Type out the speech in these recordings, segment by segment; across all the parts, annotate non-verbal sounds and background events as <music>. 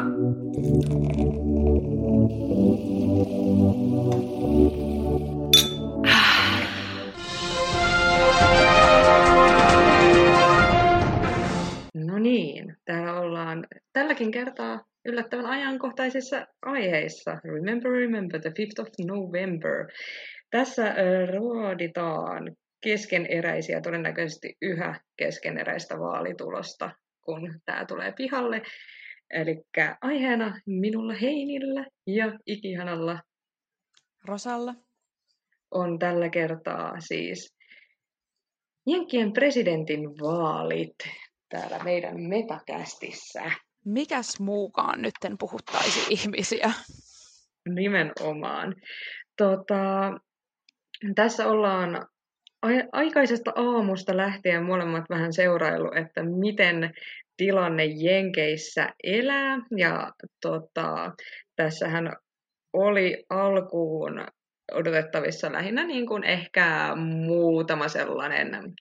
No niin, täällä ollaan tälläkin kertaa yllättävän ajankohtaisissa aiheissa. Remember, remember, the 5th of November. Tässä ruoditaan keskeneräisiä, todennäköisesti yhä keskeneräistä vaalitulosta, kun tämä tulee pihalle. Eli aiheena minulla Heinillä ja ikihanalla Rosalla. on tällä kertaa siis Jenkkien presidentin vaalit täällä meidän metakästissä. Mikäs muukaan nytten puhuttaisi ihmisiä? Nimenomaan. Tota, tässä ollaan aikaisesta aamusta lähtien molemmat vähän seurailu, että miten tilanne Jenkeissä elää. Ja tota, tässähän oli alkuun odotettavissa lähinnä niin kuin ehkä muutama sellainen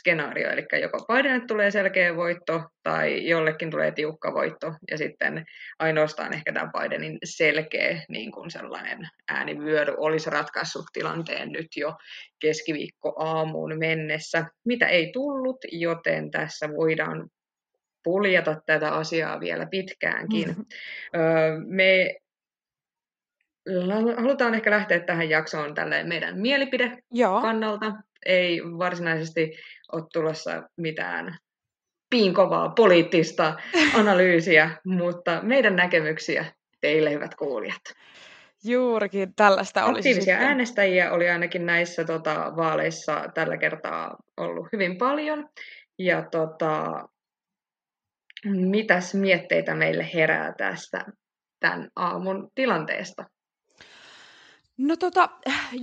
skenaario, eli joko Bidenille tulee selkeä voitto tai jollekin tulee tiukka voitto, ja sitten ainoastaan ehkä tämä Bidenin selkeä niin kuin sellainen äänivyöry olisi ratkaissut tilanteen nyt jo keskiviikko aamuun mennessä, mitä ei tullut, joten tässä voidaan puljata tätä asiaa vielä pitkäänkin. Mm-hmm. Me halutaan ehkä lähteä tähän jaksoon tälleen meidän mielipidekannalta. Joo. Ei varsinaisesti ole tulossa mitään piinkovaa poliittista <laughs> analyysiä, mutta meidän näkemyksiä teille, hyvät kuulijat. Juurikin tällaista olisi Aktiivisia sitten. äänestäjiä oli ainakin näissä tota, vaaleissa tällä kertaa ollut hyvin paljon. Ja tota, mitäs mietteitä meille herää tästä tämän aamun tilanteesta? No tota,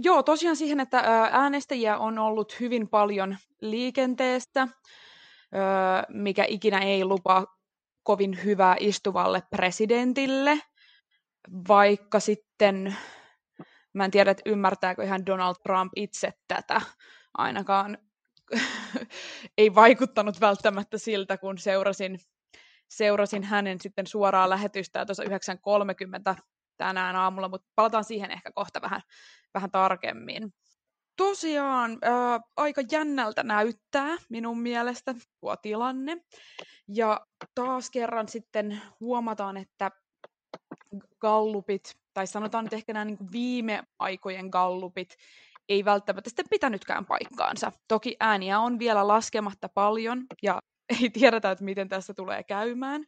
joo, tosiaan siihen, että äänestäjiä on ollut hyvin paljon liikenteestä, mikä ikinä ei lupaa kovin hyvää istuvalle presidentille, vaikka sitten, mä en tiedä, että ymmärtääkö ihan Donald Trump itse tätä, ainakaan <laughs> ei vaikuttanut välttämättä siltä, kun seurasin, seurasin hänen sitten suoraa lähetystä tuossa 9.30 tänään aamulla, mutta palataan siihen ehkä kohta vähän, vähän tarkemmin. Tosiaan ää, aika jännältä näyttää minun mielestä tuo tilanne. Ja taas kerran sitten huomataan, että gallupit, tai sanotaan nyt ehkä nämä niin viime aikojen gallupit, ei välttämättä sitten pitänytkään paikkaansa. Toki ääniä on vielä laskematta paljon, ja <laughs> ei tiedetä, että miten tässä tulee käymään.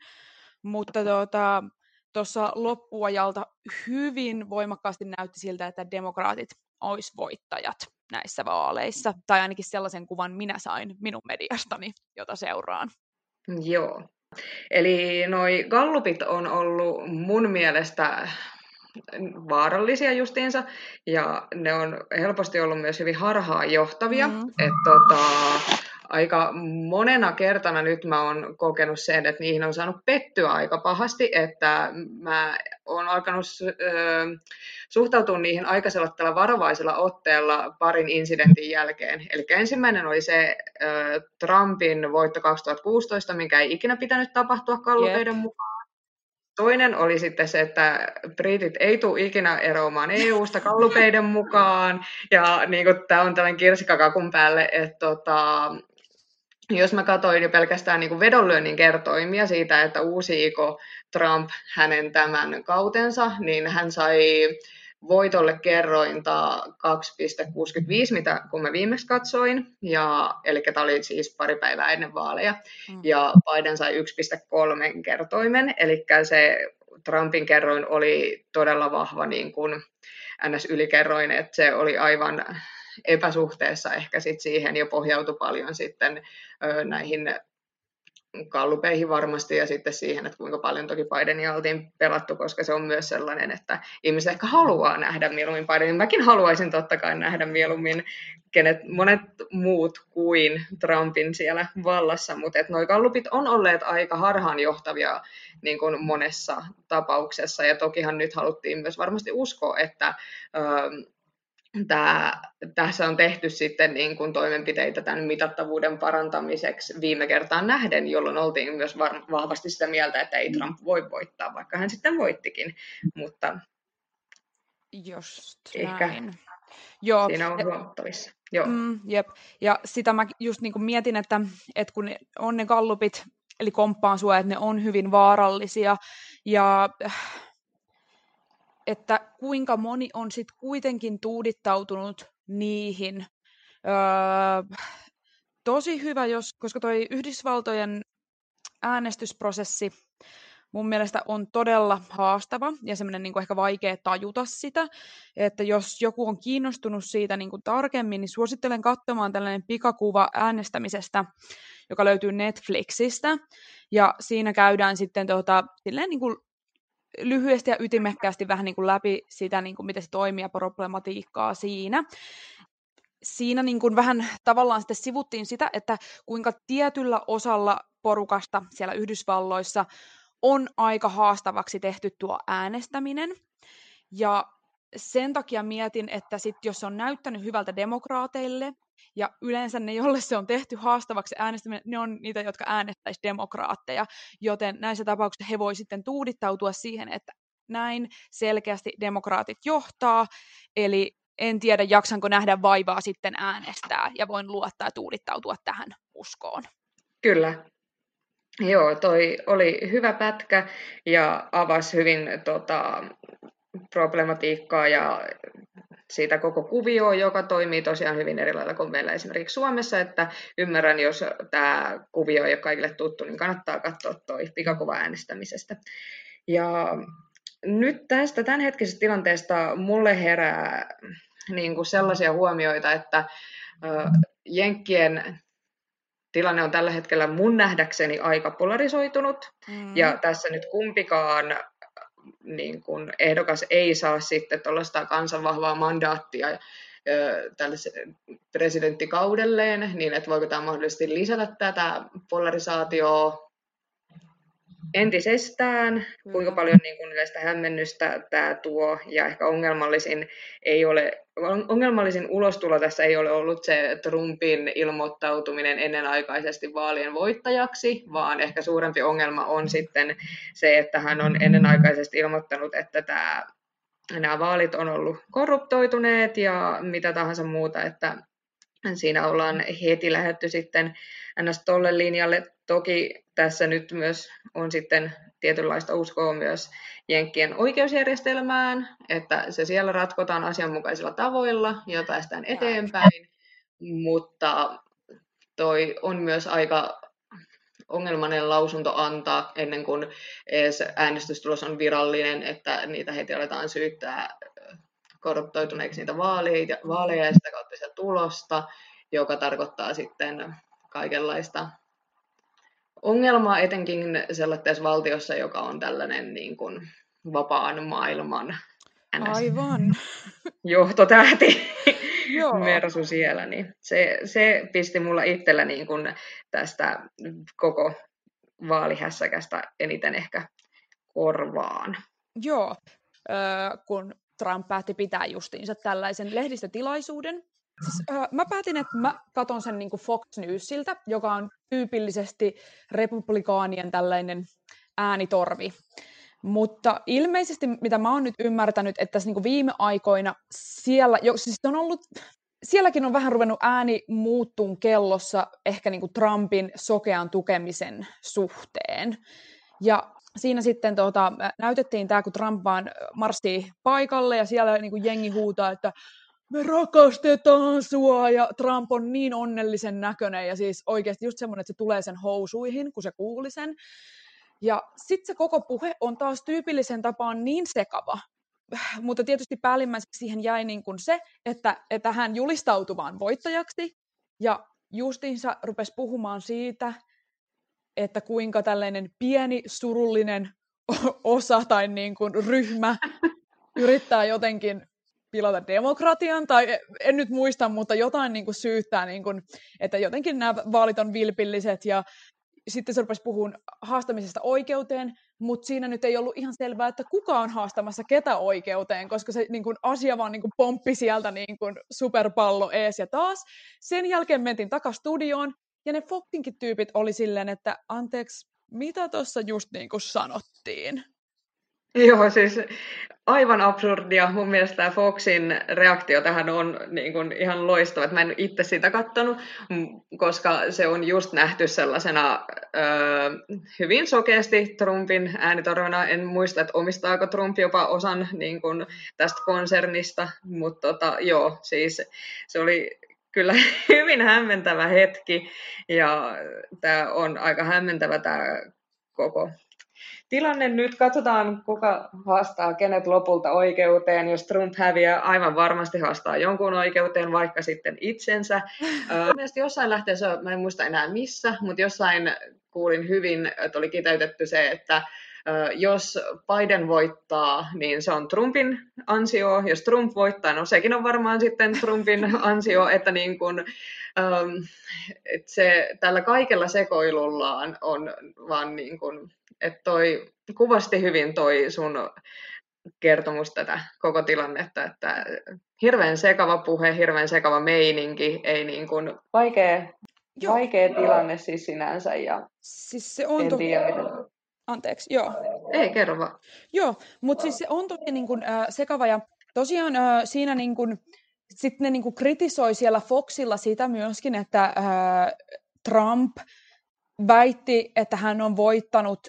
Mutta tuota, tuossa loppuajalta hyvin voimakkaasti näytti siltä, että demokraatit olisi voittajat näissä vaaleissa. Tai ainakin sellaisen kuvan minä sain minun mediastani, jota seuraan. Joo. Eli noi gallupit on ollut mun mielestä vaarallisia justiinsa, ja ne on helposti ollut myös hyvin harhaanjohtavia. Mm-hmm. Että tota, aika monena kertana nyt mä oon kokenut sen, että niihin on saanut pettyä aika pahasti, että mä oon alkanut suhtautua niihin aika tällä varovaisella otteella parin incidentin jälkeen. Eli ensimmäinen oli se Trumpin voitto 2016, minkä ei ikinä pitänyt tapahtua kallupeiden yep. mukaan. Toinen oli sitten se, että britit ei tule ikinä eroamaan EU-sta kallupeiden mukaan. Ja niin tämä on tällainen kirsikakakun päälle, että tota, jos mä katsoin jo pelkästään niin kuin vedonlyönnin kertoimia siitä, että uusiiko Trump hänen tämän kautensa, niin hän sai voitolle kerrointa 2,65, mitä kun mä viimeksi katsoin, ja, eli tämä oli siis pari päivää ennen vaaleja, mm. ja Biden sai 1,3 kertoimen, eli se Trumpin kerroin oli todella vahva niin kuin NS-ylikerroin, että se oli aivan epäsuhteessa ehkä sit siihen ja pohjautui paljon sitten näihin kallupeihin varmasti ja sitten siihen, että kuinka paljon toki Bidenia oltiin pelattu, koska se on myös sellainen, että ihmiset ehkä haluaa nähdä mieluummin Bidenin. Mäkin haluaisin totta kai nähdä mieluummin kenet, monet muut kuin Trumpin siellä vallassa, mutta että noi kallupit on olleet aika harhaanjohtavia niin kuin monessa tapauksessa ja tokihan nyt haluttiin myös varmasti uskoa, että Tää, tässä on tehty sitten niin kuin toimenpiteitä tämän mitattavuuden parantamiseksi viime kertaan nähden, jolloin oltiin myös var- vahvasti sitä mieltä, että ei Trump voi voittaa, vaikka hän sitten voittikin. Mutta Just ehkä näin. Joo, siinä on huomattavissa. Joo. Mm, jep. Ja sitä mä just niin mietin, että, että kun on ne gallupit, eli komppaan sua, että ne on hyvin vaarallisia, ja että kuinka moni on sitten kuitenkin tuudittautunut niihin. Öö, tosi hyvä, jos, koska toi Yhdysvaltojen äänestysprosessi mun mielestä on todella haastava ja semmoinen niin ehkä vaikea tajuta sitä, että jos joku on kiinnostunut siitä niin kuin tarkemmin, niin suosittelen katsomaan tällainen pikakuva äänestämisestä, joka löytyy Netflixistä, ja siinä käydään sitten tota, silleen niin kuin lyhyesti ja ytimekkäästi vähän niin kuin läpi sitä, niin kuin miten se toimii ja problematiikkaa siinä. Siinä niin kuin vähän tavallaan sitten sivuttiin sitä, että kuinka tietyllä osalla porukasta siellä Yhdysvalloissa on aika haastavaksi tehty tuo äänestäminen. Ja sen takia mietin, että sit jos on näyttänyt hyvältä demokraateille, ja yleensä ne, jolle se on tehty haastavaksi äänestäminen, ne on niitä, jotka äänestäisi demokraatteja, joten näissä tapauksissa he voi sitten tuudittautua siihen, että näin selkeästi demokraatit johtaa, eli en tiedä, jaksanko nähdä vaivaa sitten äänestää, ja voin luottaa tuudittautua tähän uskoon. Kyllä, Joo, toi oli hyvä pätkä ja avasi hyvin tota, problematiikkaa ja siitä koko kuvioa, joka toimii tosiaan hyvin eri lailla kuin meillä esimerkiksi Suomessa, että ymmärrän, jos tämä kuvio ei ole kaikille tuttu, niin kannattaa katsoa toi pikakuva äänestämisestä. Ja nyt tästä tämänhetkisestä tilanteesta mulle herää niin kuin sellaisia huomioita, että Jenkkien tilanne on tällä hetkellä mun nähdäkseni aika polarisoitunut, mm. ja tässä nyt kumpikaan niin kun ehdokas ei saa sitten tuollaista kansanvahvaa mandaattia presidenttikaudelleen, niin että voiko tämä mahdollisesti lisätä tätä polarisaatioa entisestään, kuinka paljon niin kuin yleistä hämmennystä tämä tuo, ja ehkä ongelmallisin, ei ole, ongelmallisin ulostulo tässä ei ole ollut se Trumpin ilmoittautuminen ennenaikaisesti vaalien voittajaksi, vaan ehkä suurempi ongelma on sitten se, että hän on ennenaikaisesti ilmoittanut, että tämä, nämä vaalit on ollut korruptoituneet ja mitä tahansa muuta, että siinä ollaan heti lähetty sitten ns. tolle linjalle. Toki tässä nyt myös on sitten tietynlaista uskoa myös Jenkkien oikeusjärjestelmään, että se siellä ratkotaan asianmukaisilla tavoilla ja päästään eteenpäin, mutta toi on myös aika ongelmainen lausunto antaa ennen kuin edes äänestystulos on virallinen, että niitä heti aletaan syyttää korruptoituneeksi niitä vaaleja, vaaleja ja sitä kautta sitä tulosta, joka tarkoittaa sitten kaikenlaista ongelmaa etenkin sellaisessa valtiossa, joka on tällainen niin kuin vapaan maailman Aivan. <laughs> johtotähti <laughs> Mersu siellä, niin se, se pisti mulla itsellä niin kuin tästä koko vaalihässäkästä eniten ehkä korvaan. Joo, kun Trump päätti pitää justiinsa tällaisen lehdistötilaisuuden, Siis, äh, mä päätin, että mä katon sen niin Fox Newsiltä, joka on tyypillisesti republikaanien tällainen äänitorvi. Mutta ilmeisesti, mitä mä oon nyt ymmärtänyt, että tässä niin viime aikoina siellä, jo, siis on ollut, sielläkin on vähän ruvennut ääni muuttuun kellossa ehkä niin Trumpin sokean tukemisen suhteen. Ja siinä sitten tuota, näytettiin tämä, kun Trump vaan marssi paikalle ja siellä niin jengi huutaa, että me rakastetaan sua, ja Trump on niin onnellisen näköinen, ja siis oikeasti just semmoinen, että se tulee sen housuihin, kun se kuuli sen. Ja sitten se koko puhe on taas tyypillisen tapaan niin sekava, <sighs> mutta tietysti päällimmäiseksi siihen jäi niin kuin se, että, että hän julistautumaan voittajaksi, ja justiinsa rupesi puhumaan siitä, että kuinka tällainen pieni surullinen osa tai niin kuin ryhmä <laughs> yrittää jotenkin pilata demokratian, tai en nyt muista, mutta jotain niin kuin syyttää, niin kuin, että jotenkin nämä vaalit on vilpilliset, ja sitten se rupesi puhumaan haastamisesta oikeuteen, mutta siinä nyt ei ollut ihan selvää, että kuka on haastamassa ketä oikeuteen, koska se niin kuin, asia vaan niin kuin, pomppi sieltä niin kuin, superpallo ees ja taas. Sen jälkeen mentiin takaisin studioon, ja ne Foxinkin tyypit oli silleen, että anteeksi, mitä tuossa just niin kuin sanottiin? Joo, siis aivan absurdia. Mun mielestä tämä Foxin reaktio tähän on niin kuin ihan loistava. Mä en itse sitä kattonut, koska se on just nähty sellaisena ö, hyvin sokeasti Trumpin äänitorvena. En muista, että omistaako Trump jopa osan niin kuin, tästä konsernista, mutta tota, joo, siis se oli kyllä <laughs> hyvin hämmentävä hetki ja tämä on aika hämmentävä tämä koko tilanne nyt. Katsotaan, kuka haastaa kenet lopulta oikeuteen. Jos Trump häviää, aivan varmasti haastaa jonkun oikeuteen, vaikka sitten itsensä. <laughs> Mielestäni jossain lähteessä, mä en muista enää missä, mutta jossain kuulin hyvin, että oli kiteytetty se, että jos Biden voittaa, niin se on Trumpin ansio. Jos Trump voittaa, no sekin on varmaan sitten Trumpin <laughs> ansio, että niin kun, että se, tällä kaikella sekoilullaan on vaan niin kun, että toi kuvasti hyvin toi sun kertomus tätä koko tilannetta, että hirveän sekava puhe, hirveän sekava meininki, ei niin kuin vaikea, Joo. vaikea tilanne siis sinänsä ja siis se on en to... tiedä miten... Anteeksi, joo. Ei, kerro vaan. Joo, mutta siis se on tosi niin kuin, äh, sekava ja tosiaan äh, siinä niin kuin, sitten ne niin kuin kritisoi siellä Foxilla sitä myöskin, että äh, Trump väitti, että hän on voittanut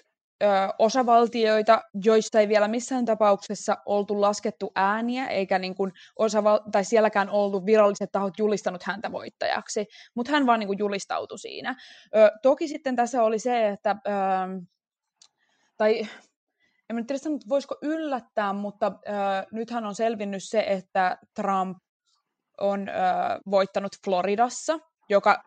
ö, osavaltioita, joista ei vielä missään tapauksessa oltu laskettu ääniä, eikä niin kuin osaval- tai sielläkään ollut viralliset tahot julistanut häntä voittajaksi, mutta hän vaan niin kuin julistautui siinä. Ö, toki sitten tässä oli se, että, ö, tai en mä tiedä sanoa, voisiko yllättää, mutta ö, nythän on selvinnyt se, että Trump on ö, voittanut Floridassa, joka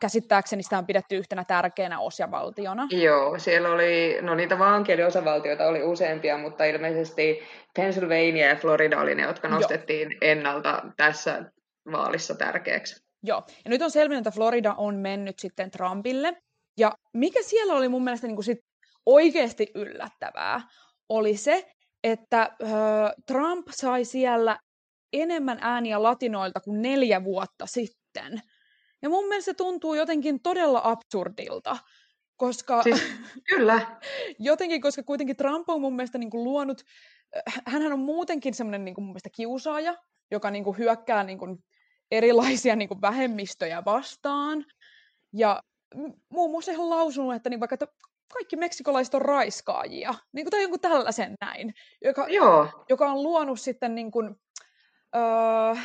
käsittääkseni sitä on pidetty yhtenä tärkeänä osavaltiona. Joo, siellä oli, no niitä osavaltioita oli useampia, mutta ilmeisesti Pennsylvania ja Florida oli ne, jotka nostettiin Joo. ennalta tässä vaalissa tärkeäksi. Joo, ja nyt on selvinnyt, että Florida on mennyt sitten Trumpille. Ja mikä siellä oli mun mielestä niin kuin sit oikeasti yllättävää, oli se, että äh, Trump sai siellä enemmän ääniä latinoilta kuin neljä vuotta sitten. Ja mun mielestä se tuntuu jotenkin todella absurdilta, koska... Siis, <laughs> kyllä. jotenkin, koska kuitenkin Trump on mun mielestä niin kuin luonut... Hänhän on muutenkin semmoinen niin kuin mun mielestä kiusaaja, joka niin kuin hyökkää niin kuin erilaisia niin kuin vähemmistöjä vastaan. Ja muun muassa ihan lausunut, että niin vaikka että kaikki meksikolaiset on raiskaajia, niin kuin, tai jonkun tällaisen näin, joka, Joo. joka on luonut sitten niin kuin, öö,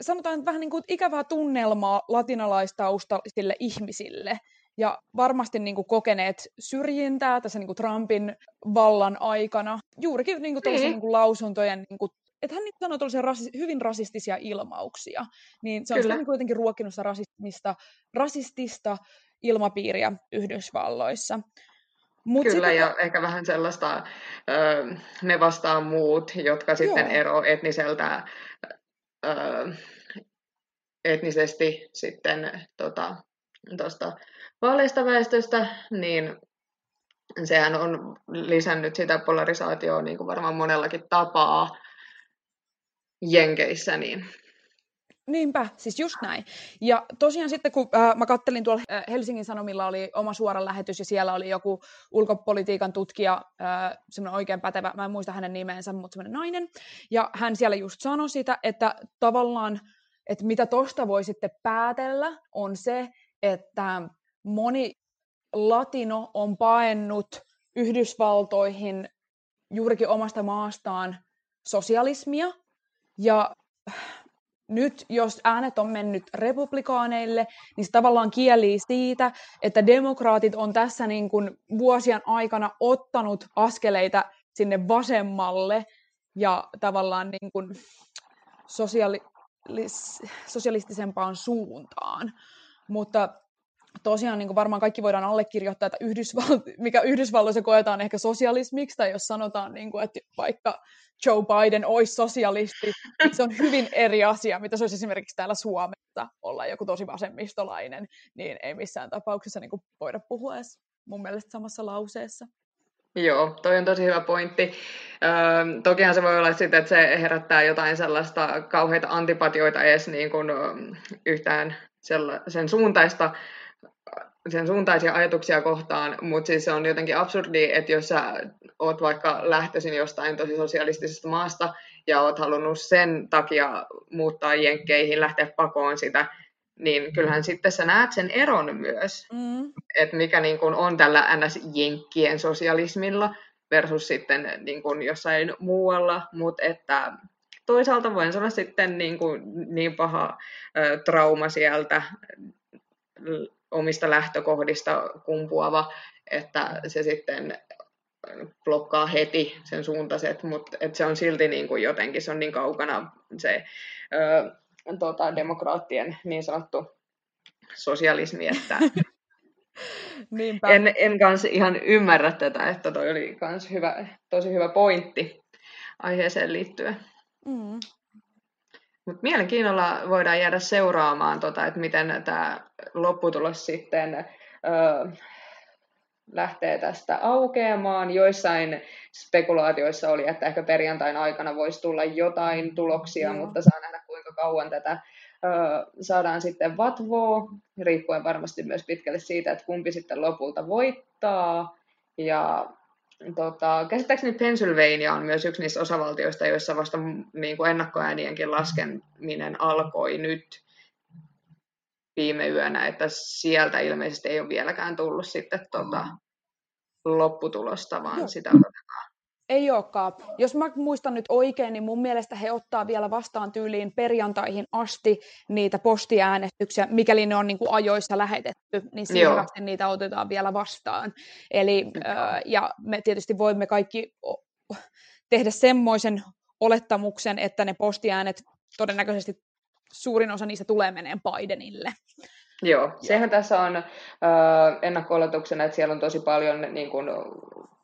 sanotaan vähän niin kuin ikävää tunnelmaa latinalaistaustaisille ihmisille. Ja varmasti niin kuin kokeneet syrjintää tässä niin kuin Trumpin vallan aikana. Juurikin niin kuin niin. niin kuin lausuntojen, niin kuin, että hän niin sanoo rasi, hyvin rasistisia ilmauksia. Niin se on Kyllä. kuitenkin ruokkinut sitä rasismista, rasistista ilmapiiriä Yhdysvalloissa. Mut Kyllä, sitten... ja ehkä vähän sellaista, ö, me vastaan muut, jotka sitten ero etniseltä ö, etnisesti sitten tuosta tota, vaaleista väestöstä, niin sehän on lisännyt sitä polarisaatioa niin kuin varmaan monellakin tapaa Jenkeissä. Niin. Niinpä, siis just näin. Ja tosiaan sitten, kun äh, mä kattelin tuolla äh, Helsingin Sanomilla oli oma suora lähetys ja siellä oli joku ulkopolitiikan tutkija, äh, semmoinen oikein pätevä, mä en muista hänen nimensä, mutta semmoinen nainen. Ja hän siellä just sanoi sitä, että tavallaan että mitä tuosta voi sitten päätellä, on se, että moni latino on paennut Yhdysvaltoihin juurikin omasta maastaan sosialismia, ja nyt jos äänet on mennyt republikaaneille, niin se tavallaan kielii siitä, että demokraatit on tässä niin kuin vuosien aikana ottanut askeleita sinne vasemmalle ja tavallaan niin kuin sosiaali, sosialistisempaan suuntaan. Mutta tosiaan niin kuin varmaan kaikki voidaan allekirjoittaa, että Yhdysval- mikä Yhdysvalloissa koetaan ehkä sosialismiksi, tai jos sanotaan, niin kuin, että vaikka Joe Biden olisi sosialisti, niin se on hyvin eri asia, mitä se olisi esimerkiksi täällä Suomessa olla joku tosi vasemmistolainen, niin ei missään tapauksessa niin kuin voida puhua edes mun mielestä samassa lauseessa. Joo, toi on tosi hyvä pointti. Öö, tokihan se voi olla sitten, että se herättää jotain sellaista kauheita antipatioita edes niin kuin, yhtään sen suuntaista sen suuntaisia ajatuksia kohtaan, mutta siis se on jotenkin absurdi, että jos sä oot vaikka lähtöisin jostain tosi sosialistisesta maasta ja oot halunnut sen takia muuttaa jenkkeihin, lähteä pakoon sitä, niin kyllähän sitten sä näet sen eron myös, mm. että mikä niin kun on tällä NS-jenkkien sosialismilla versus sitten niin kun jossain muualla, mutta että toisaalta voin sanoa sitten niin, kuin niin paha ö, trauma sieltä omista lähtökohdista kumpuava, että se sitten blokkaa heti sen suuntaiset, mutta et se on silti niin kuin jotenkin, se on niin kaukana se ö, tota, demokraattien niin sanottu sosialismi, että <laughs> en, en kanssa ihan ymmärrä tätä, että toi oli kans hyvä, tosi hyvä pointti aiheeseen liittyen. Mm. Mut mielenkiinnolla voidaan jäädä seuraamaan, tota, että miten tämä lopputulos sitten ö, lähtee tästä aukeamaan. Joissain spekulaatioissa oli, että ehkä perjantain aikana voisi tulla jotain tuloksia, mm. mutta saa nähdä kuinka kauan tätä ö, saadaan sitten vatvoa, riippuen varmasti myös pitkälle siitä, että kumpi sitten lopulta voittaa. Ja tota, käsittääkseni Pennsylvania on myös yksi niistä osavaltioista, joissa vasta niin kuin ennakkoäänienkin laskeminen alkoi nyt viime yönä, että sieltä ilmeisesti ei ole vieläkään tullut sitten tota, lopputulosta, vaan Joo. sitä odotetaan. Ei olekaan. Jos mä muistan nyt oikein, niin mun mielestä he ottaa vielä vastaan tyyliin perjantaihin asti niitä postiäänestyksiä, mikäli ne on niin kuin ajoissa lähetetty, niin asti niitä otetaan vielä vastaan. Eli, äh, ja me tietysti voimme kaikki tehdä semmoisen olettamuksen, että ne postiäänet todennäköisesti suurin osa niistä tulee meneen Bidenille. Joo, sehän tässä on äh, ennakko että siellä on tosi paljon niin kuin,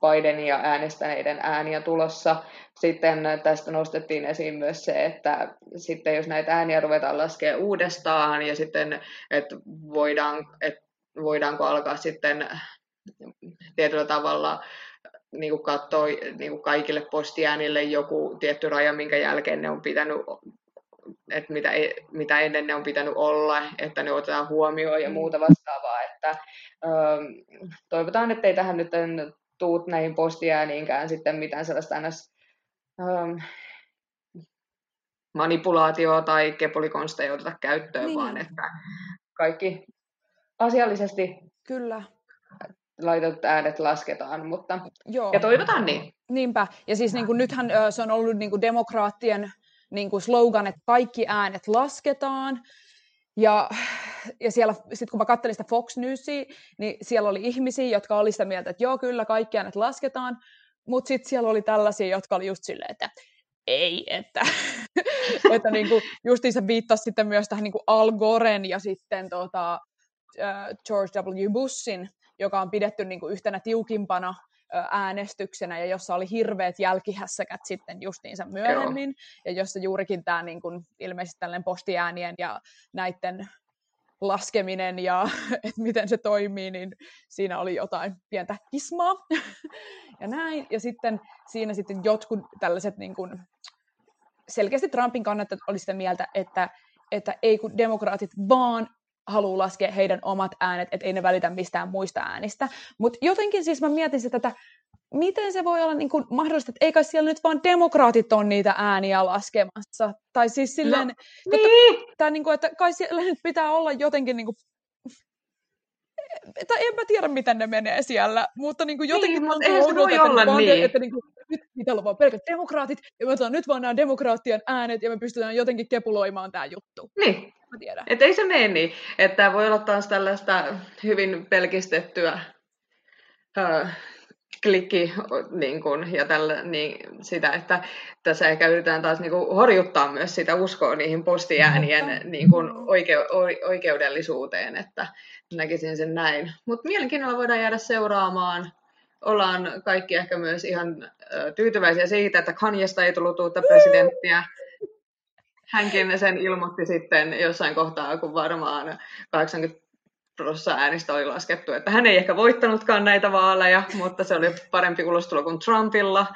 Bidenia äänestäneiden ääniä tulossa. Sitten tästä nostettiin esiin myös se, että sitten jos näitä ääniä ruvetaan laskea uudestaan ja sitten, että voidaan, että voidaanko alkaa sitten tietyllä tavalla niin kuin katsoa niin kuin kaikille postiäänille joku tietty raja, minkä jälkeen ne on pitänyt että mitä, e, mitä ennen ne on pitänyt olla, että ne otetaan huomioon ja muuta vastaavaa. Että, ähm, toivotaan, että ei tähän nyt tuut näihin postiääniinkään sitten mitään sellaista ns, ähm, manipulaatioa tai kepolikonsteja oteta käyttöön, niin. vaan että kaikki asiallisesti Kyllä. laitetut äänet lasketaan, mutta Joo. ja toivotaan niin. Niinpä, ja siis niin kuin, nythän se on ollut niin kuin demokraattien niin kuin slogan, että kaikki äänet lasketaan, ja, ja siellä, sitten kun mä katselin sitä Fox Newsia, niin siellä oli ihmisiä, jotka oli sitä mieltä, että joo, kyllä, kaikki äänet lasketaan, mutta sitten siellä oli tällaisia, jotka oli just silleen, että ei, että, <laughs> että niin kuin, justiinsa viittasi sitten myös tähän niin kuin Al Goren ja sitten tota, George W. Bushin, joka on pidetty niin kuin yhtenä tiukimpana äänestyksenä ja jossa oli hirveät jälkihässäkät sitten justiinsa myöhemmin Joo. ja jossa juurikin tämä niin kuin, ilmeisesti tällainen postiäänien ja näiden laskeminen ja <laughs> että miten se toimii, niin siinä oli jotain pientä kismaa <laughs> ja näin. Ja sitten siinä sitten jotkut tällaiset niin kuin, selkeästi Trumpin kannattajat oli sitä mieltä, että, että ei kun demokraatit vaan haluaa laskea heidän omat äänet, että ei ne välitä mistään muista äänistä. Mutta jotenkin siis mä mietin sitä, että miten se voi olla niin kuin mahdollista, että ei kai siellä nyt vaan demokraatit on niitä ääniä laskemassa. Tai siis silleen, no, totta, niin. tai niin kuin, että kai siellä nyt pitää olla jotenkin niin kuin, tai enpä tiedä, miten ne menee siellä, mutta niin kuin jotenkin niin, tuntuu oudolta, että, olla niin. että niin kuin, nyt pitää olla vaan pelkät demokraatit, ja me otetaan nyt vaan nämä demokraattien äänet, ja me pystytään jotenkin kepuloimaan tämä juttu. Niin, Mä tiedän. Et ei se mene niin. Että voi olla taas tällaista hyvin pelkistettyä uh, klikki niin kun, ja tällä, niin sitä, että tässä ehkä yritetään taas niin kun, horjuttaa myös sitä uskoa niihin postiäänien niin kun, oike, oikeudellisuuteen, että näkisin sen näin. Mutta mielenkiinnolla voidaan jäädä seuraamaan. Ollaan kaikki ehkä myös ihan tyytyväisiä siitä, että Kanjesta ei tullut uutta presidenttiä hänkin sen ilmoitti sitten jossain kohtaa, kun varmaan 80 prosenttia äänistä oli laskettu, että hän ei ehkä voittanutkaan näitä vaaleja, mutta se oli parempi ulostulo kuin Trumpilla.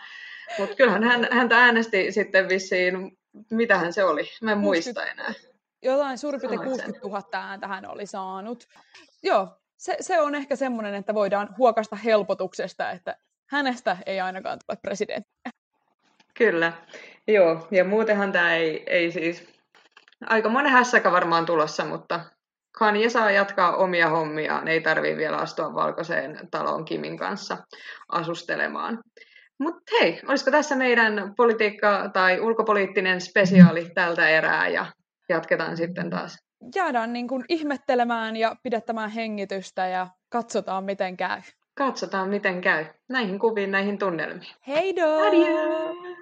Mutta kyllähän hän, häntä äänesti sitten vissiin, mitähän se oli, mä en 60, muista enää. Jotain suurin piirtein 60 000 ääntä hän oli saanut. Joo, se, se on ehkä semmoinen, että voidaan huokasta helpotuksesta, että hänestä ei ainakaan tule presidenttiä. Kyllä, joo. Ja muutenhan tämä ei, ei siis... Aika monen hässäkä varmaan tulossa, mutta Kanye saa jatkaa omia hommiaan. Ei tarvii vielä astua valkoiseen talon Kimin kanssa asustelemaan. Mutta hei, olisiko tässä meidän politiikka- tai ulkopoliittinen spesiaali tältä erää ja jatketaan sitten taas jäädään niin kuin ihmettelemään ja pidettämään hengitystä ja katsotaan miten käy. Katsotaan miten käy. Näihin kuviin, näihin tunnelmiin. Hei do!